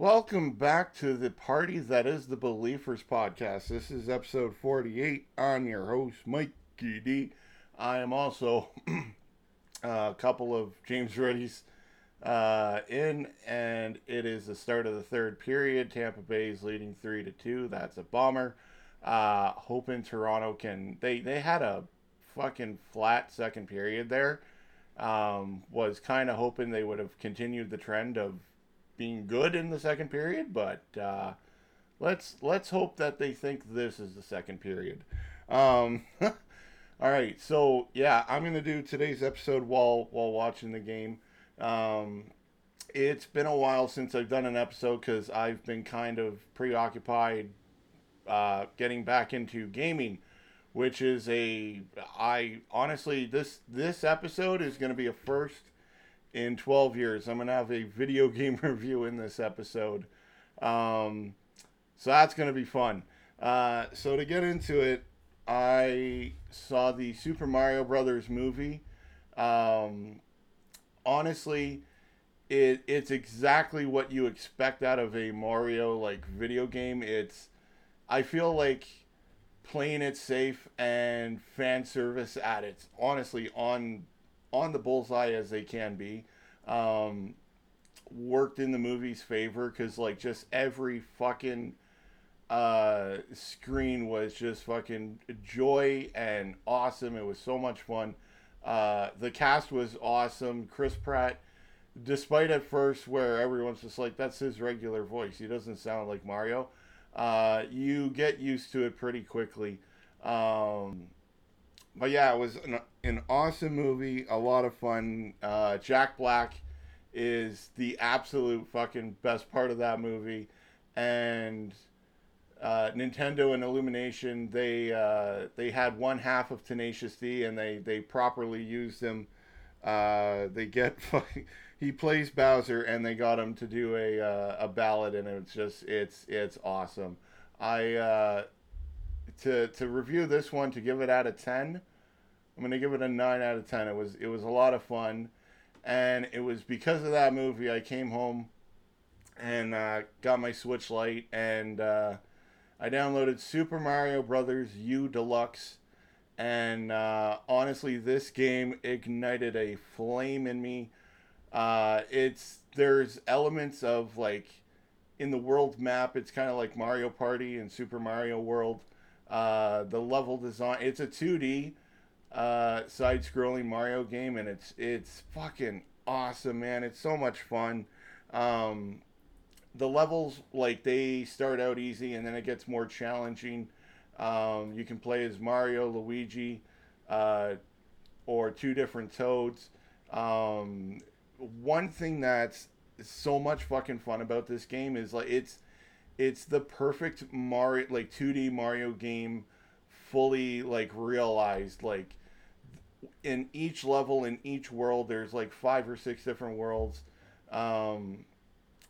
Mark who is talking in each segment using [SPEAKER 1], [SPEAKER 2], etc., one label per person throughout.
[SPEAKER 1] Welcome back to the party that is the Be-Leaf-ers podcast. This is episode 48. I'm your host, Mikey D. I am also a couple of James Reddy's uh, in, and it is the start of the third period. Tampa Bay is leading 3 to 2. That's a bomber. Uh, hoping Toronto can. They, they had a fucking flat second period there. Um, was kind of hoping they would have continued the trend of being good in the second period, but uh, let's let's hope that they think this is the second period. Um, all right, so yeah, I'm gonna do today's episode while while watching the game. Um, it's been a while since I've done an episode because I've been kind of preoccupied uh, getting back into gaming, which is a I honestly this this episode is to be a first in 12 years. I'm going to have a video game review in this episode. Um, so that's going to be fun. Uh, so to get into it, I saw the Super Mario Brothers movie. Um, honestly, it it's exactly what you expect out of a Mario like video game. It's I feel like playing it safe and fan service at its honestly on on the bullseye as they can be. Um, worked in the movie's favor because like just every fucking uh, screen was just fucking joy and awesome. It was so much fun. Uh, the cast was awesome. Chris Pratt, despite at first where everyone's just like, that's his regular voice. He doesn't sound like Mario. Uh, you get used to it pretty quickly. Um, but yeah, it was an, an awesome movie, a lot of fun. Uh, Jack Black is the absolute fucking best part of that movie, and uh, Nintendo and Illumination they uh, they had one half of Tenacious D, and they they properly used him. Uh, they get he plays Bowser, and they got him to do a uh, a ballad, and it's just it's it's awesome. I uh, to to review this one to give it out of ten. I'm gonna give it a nine out of ten. It was it was a lot of fun, and it was because of that movie I came home and uh, got my Switch Lite and uh, I downloaded Super Mario Brothers U Deluxe. And uh, honestly, this game ignited a flame in me. Uh, it's there's elements of like in the world map. It's kind of like Mario Party and Super Mario World. Uh, the level design. It's a 2D uh, side-scrolling Mario game, and it's it's fucking awesome, man. It's so much fun. Um, the levels like they start out easy, and then it gets more challenging. Um, you can play as Mario, Luigi, uh, or two different Toads. Um, one thing that's so much fucking fun about this game is like it's it's the perfect Mario like 2D Mario game fully like realized like in each level in each world there's like five or six different worlds. Um,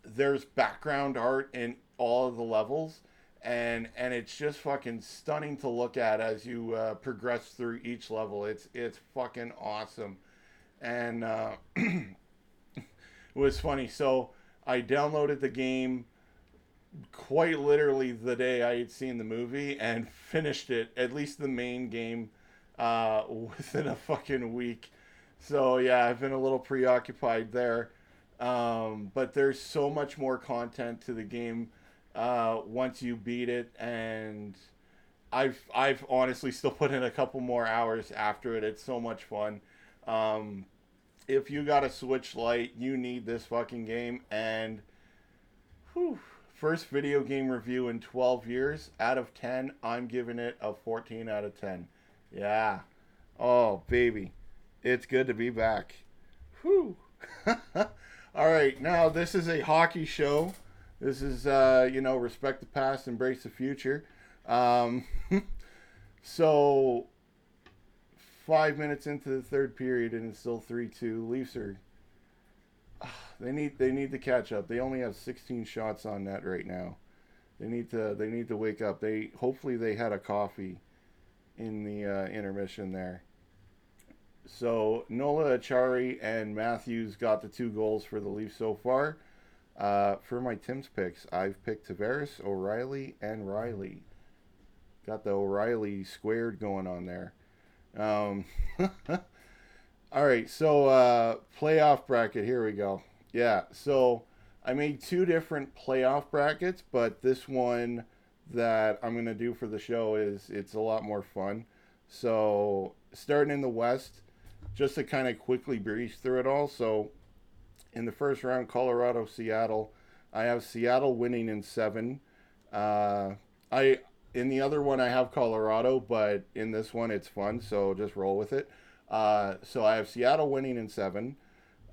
[SPEAKER 1] there's background art in all of the levels and and it's just fucking stunning to look at as you uh, progress through each level. It's it's fucking awesome. And uh, it was funny. So i downloaded the game quite literally the day i had seen the movie and finished it at least the main game uh, within a fucking week. So yeah, I've been a little preoccupied there. Um, but there's so much more content to the game uh, once you beat it, and I've I've honestly still put in a couple more hours after it. It's so much fun. Um, if you got a Switch Lite, you need this fucking game. And whew, first video game review in 12 years. Out of 10, I'm giving it a 14 out of 10. Yeah. Oh, baby. It's good to be back. Whew. All right. Now, this is a hockey show. This is, uh, you know, respect the past, embrace the future. Um, so, five minutes into the third period, and it's still 3 2. Leafs are. They need they need to catch up. They only have 16 shots on net right now. They need to they need to wake up. They hopefully they had a coffee in the uh, intermission there. So Noel Acciari and Matthews got the two goals for the Leafs so far. Uh, for my Tim's picks, I've picked Tavares, O'Reilly, and Rielly. Got the O'Reilly squared going on there. Um, all right, so uh, playoff bracket. Here we go. Yeah, so I made two different playoff brackets, but this one that I'm gonna do for the show is it's a lot more fun. So starting in the West, just to kind of quickly breeze through it all. So in the first round, Colorado, Seattle. I have Seattle winning in seven. Uh, I in the other one I have Colorado, but in this one it's fun, so just roll with it. Uh, so I have Seattle winning in seven.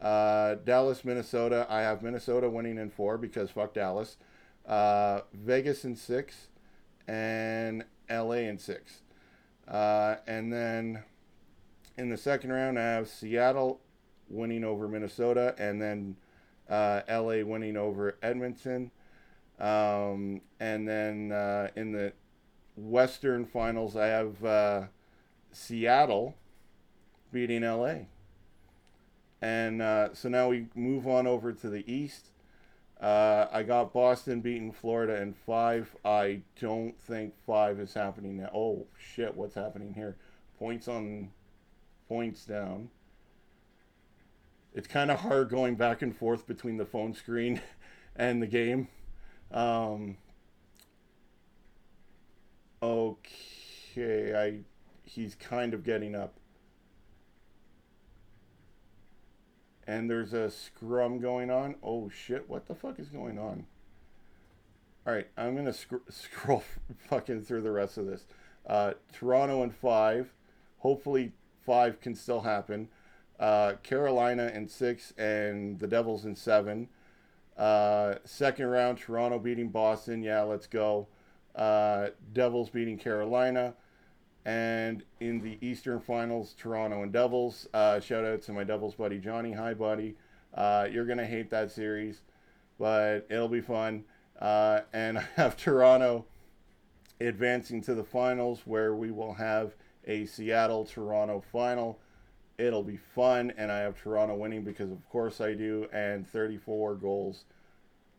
[SPEAKER 1] Uh, Dallas, Minnesota. I have Minnesota winning in four because fuck Dallas. Uh, Vegas in six, and LA in six. Uh, and then in the second round, I have Seattle winning over Minnesota, and then uh, LA winning over Edmonton. Um, and then uh, in the Western Finals, I have uh, Seattle beating LA. And uh, so now we move on over to the East. Uh, I got Boston beating Florida in five. I don't think five is happening now. Oh, shit, what's happening here? Points on points down. It's kind of hard going back and forth between the phone screen and the game. Um, okay, I he's kind of getting up. And there's a scrum going on. Oh shit, what the fuck is going on? All right, I'm going to sc- scroll fucking through the rest of this. Uh, Toronto and 5. Hopefully 5 can still happen. Uh, Carolina in 6 and the Devils in 7. Uh, second round, Toronto beating Boston. Yeah, let's go. Uh, Devils beating Carolina. And in the Eastern Finals, Toronto and Devils. Uh, shout out to my Devils buddy Johnny. Hi, buddy. Uh, you're to hate that series, but it'll be fun. Uh, and I have Toronto advancing to the finals where we will have a Seattle Toronto final. It'll be fun, and I have Toronto winning because, of course, I do. And 34 goals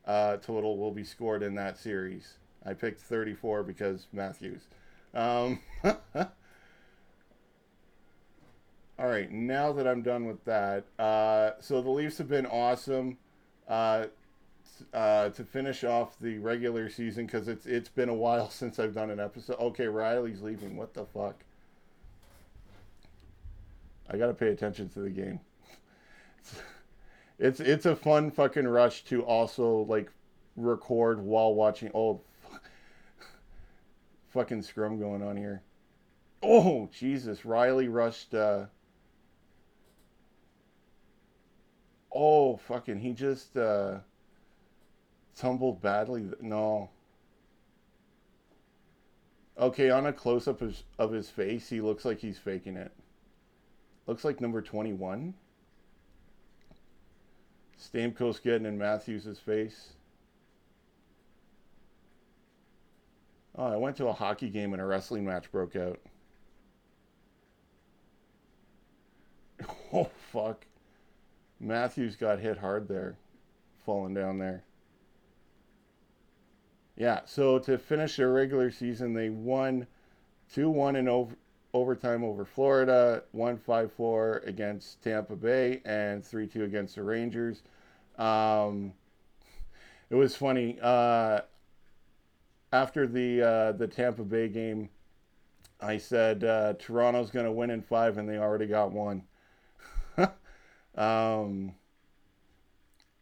[SPEAKER 1] uh, total will be scored in that series. I picked 34 because Matthews. Um, all right, now that I'm done with that, uh, so the Leafs have been awesome uh, uh, to finish off the regular season because it's it's been a while since I've done an episode. Okay, Rielly's leaving. What the fuck? I gotta pay attention to the game. It's it's a fun fucking rush to also like record while watching. Oh, fucking scrum going on here. Oh Jesus! Rielly rushed. Uh, oh fucking! He just uh, tumbled badly. No. Okay, on a close up of, of his face, he looks like he's faking it. Looks like number 21. Stamkos getting in Matthews' face. Oh, I went to a hockey game and a wrestling match broke out. Oh, fuck. Matthews got hit hard there, falling down there. Yeah, so to finish their regular season, they won 2 1 in over, overtime over Florida, 1 5 4 against Tampa Bay, and 3 2 against the Rangers. Um, it was funny. Uh, after the uh, the Tampa Bay game, I said uh, Toronto's going to win in five, and they already got one. um,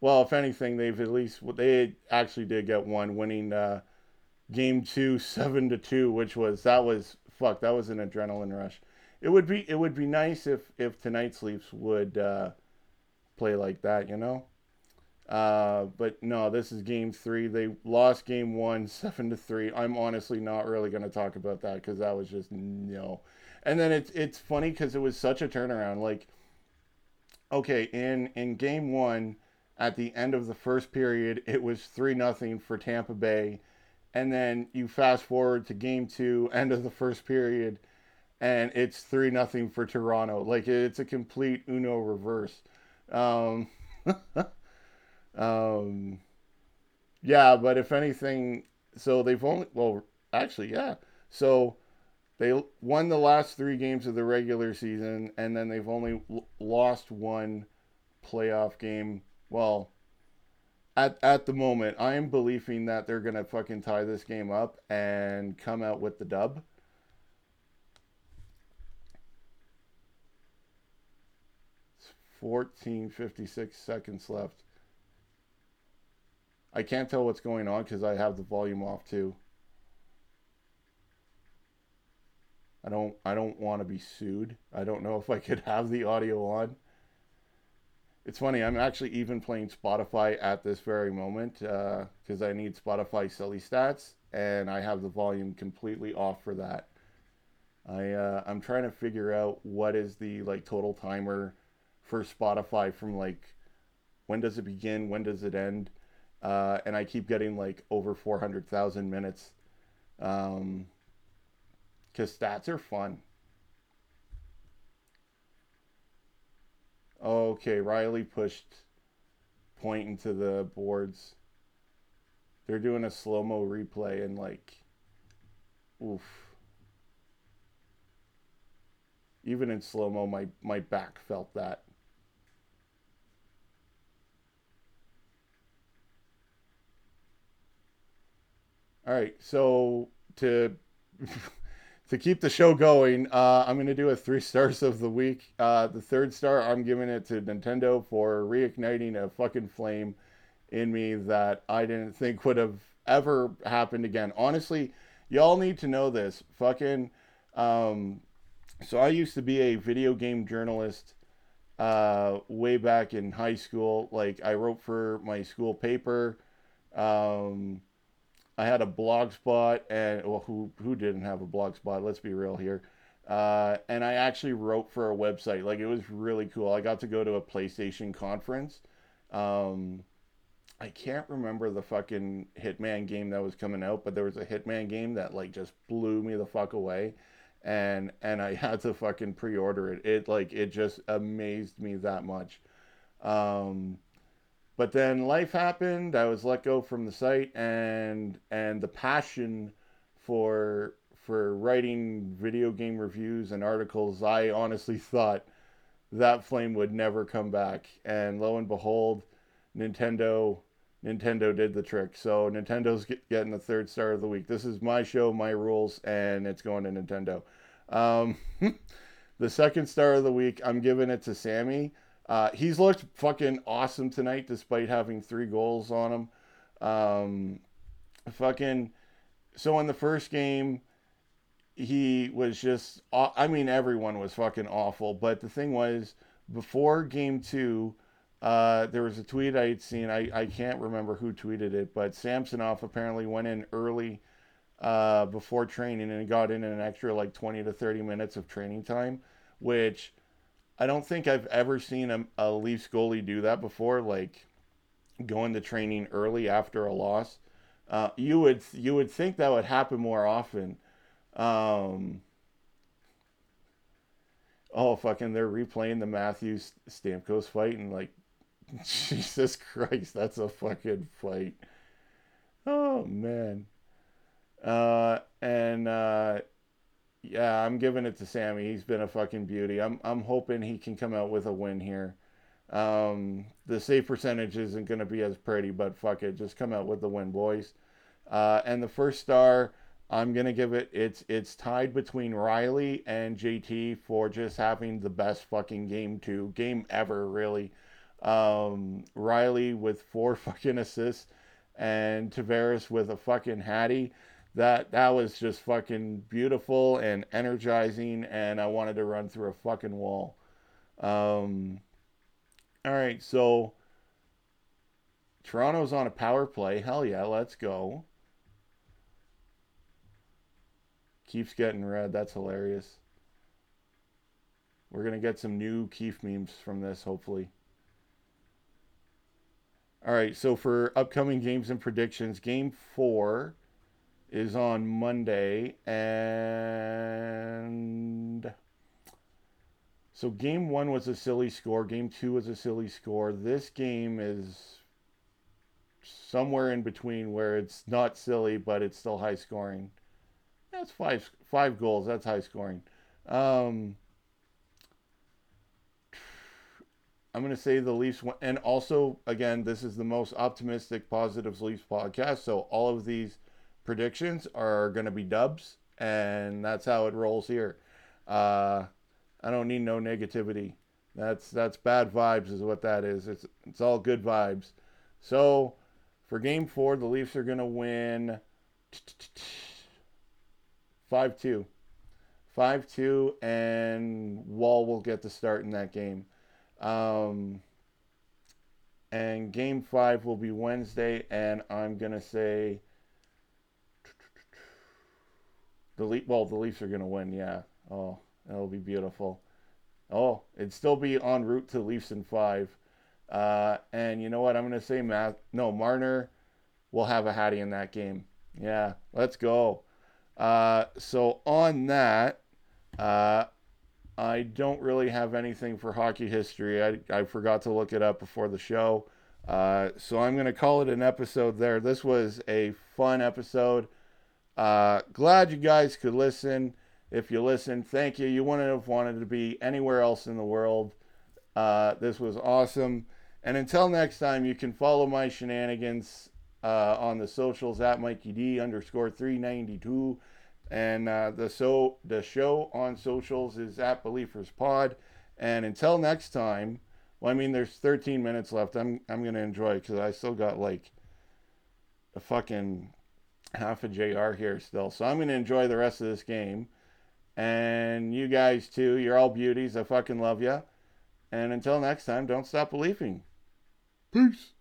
[SPEAKER 1] well, if anything, they've at least they actually did get one, winning uh, game two seven to two, which was that was fuck that was an adrenaline rush. It would be it would be nice if if tonight's Leafs would uh, play like that, you know. Uh, but no, this is game three. They lost game one, seven to three. I'm honestly not really going to talk about that because that was just no. And then it's it's funny because it was such a turnaround. Like, okay, in in game one, at the end of the first period, it was three nothing for Tampa Bay, and then you fast forward to game two, end of the first period, and it's three nothing for Toronto. Like it's a complete Uno reverse. Um, Um, Yeah, but if anything, so they've only well, actually, yeah. So they won the last three games of the regular season, and then they've only l- lost one playoff game. Well, at at the moment, I am believing that they're gonna fucking tie this game up and come out with the dub. It's seconds left. I can't tell what's going on because I have the volume off too. I don't I don't want to be sued. I don't know if I could have the audio on. It's funny. I'm actually even playing Spotify at this very moment because uh, I need Spotify silly stats, and I have the volume completely off for that. I uh, I'm trying to figure out what is the like total timer for Spotify from like when does it begin, when does it end, uh, and I keep getting like over four hundred thousand minutes. Um, because stats are fun. Okay, Rielly pushed Point into the boards. They're doing a slow mo replay and like, oof. Even in slow mo, my my back felt that. All right, so to to keep the show going, uh, I'm going to do a three stars of the week. Uh, the third star, I'm giving it to Nintendo for reigniting a fucking flame in me that I didn't think would have ever happened again. Honestly, y'all need to know this. Fucking, um, so I used to be a video game journalist uh, way back in high school. Like I wrote for my school paper. Um, I had a blog spot, and well, who who didn't have a blog spot? Let's be real here. Uh, and I actually wrote for a website. Like it was really cool. I got to go to a PlayStation conference. Um, I can't remember the fucking Hitman game that was coming out, but there was a Hitman game that like just blew me the fuck away, and and I had to fucking pre-order it. It like it just amazed me that much. Um, but then life happened. I was let go from the site, and and the passion for for writing video game reviews and articles, I honestly thought that flame would never come back. And lo and behold, Nintendo Nintendo did the trick. So Nintendo's getting the third star of the week. This is my show, my rules, and it's going to Nintendo. Um, the second star of the week, I'm giving it to Sammy. Uh, he's looked fucking awesome tonight, despite having three goals on him. Um, fucking. So in the first game, he was just. I mean, everyone was fucking awful. But the thing was, before game two, uh, there was a tweet I had seen. I, I can't remember who tweeted it, but Samsonov apparently went in early uh, before training and got in an extra like 20 to 30 minutes of training time, which I don't think I've ever seen a, a Leafs goalie do that before. Like going to training early after a loss. Uh, you would you would think that would happen more often. Um, oh fucking! They're replaying the Matthews Stamkos fight and like, Jesus Christ, that's a fucking fight. Oh man. Uh, and I'm giving it to Sammy. He's been a fucking beauty. I'm I'm hoping he can come out with a win here. Um, the save percentage isn't going to be as pretty, but fuck it, just come out with the win, boys. Uh, and the first star, I'm gonna give it. It's it's tied between Rielly and JT for just having the best fucking game two game ever, really. Um, Rielly with four fucking assists, and Tavares with a fucking hattie that that was just fucking beautiful and energizing and i wanted to run through a fucking wall. Um, all right so toronto's on a power play. Hell yeah let's go. Keeps getting red. That's hilarious. We're gonna get some new keefe memes from this hopefully. All right so for upcoming games and predictions game four is on Monday, and so game one was a silly score. Game two was a silly score. This game is somewhere in between where it's not silly but it's still high scoring. That's five five goals. That's high scoring. Um, I'm going to say the Leafs, and also again, this is the most optimistic, positive Leafs podcast. So all of these predictions are going to be dubs, and that's how it rolls here. Uh, I don't need no negativity. That's that's bad vibes, is what that is. It's it's all good vibes. So for Game Four, the Leafs are going to win five two. 5 2, and Woll will get the start in that game. Um, and game five will be Wednesday, and I'm going to say the Le- well, the Leafs are going to win, yeah. Oh, that'll be beautiful. Oh, it'd still be en route to Leafs in five. Uh, and you know what? I'm going to say Matt. No, Marner will have a Hattie in that game. Yeah, let's go. Uh, so on that, uh, I don't really have anything for hockey history. I, I forgot to look it up before the show. Uh, so I'm going to call it an episode there. This was a fun episode. Uh, glad you guys could listen. If you listened, thank you. You wouldn't have wanted to be anywhere else in the world. Uh, this was awesome. And until next time, you can follow my shenanigans uh, on the socials at Mikey D underscore 392. And uh, the so the show on socials is at BeLeafers Pod. And until next time, well, I mean, there's 13 minutes left. I'm I'm gonna enjoy it because I still got like a fucking half a JR here still. So I'm gonna enjoy the rest of this game. And you guys too. You're all beauties. I fucking love you. And until next time, don't stop believing. Peace.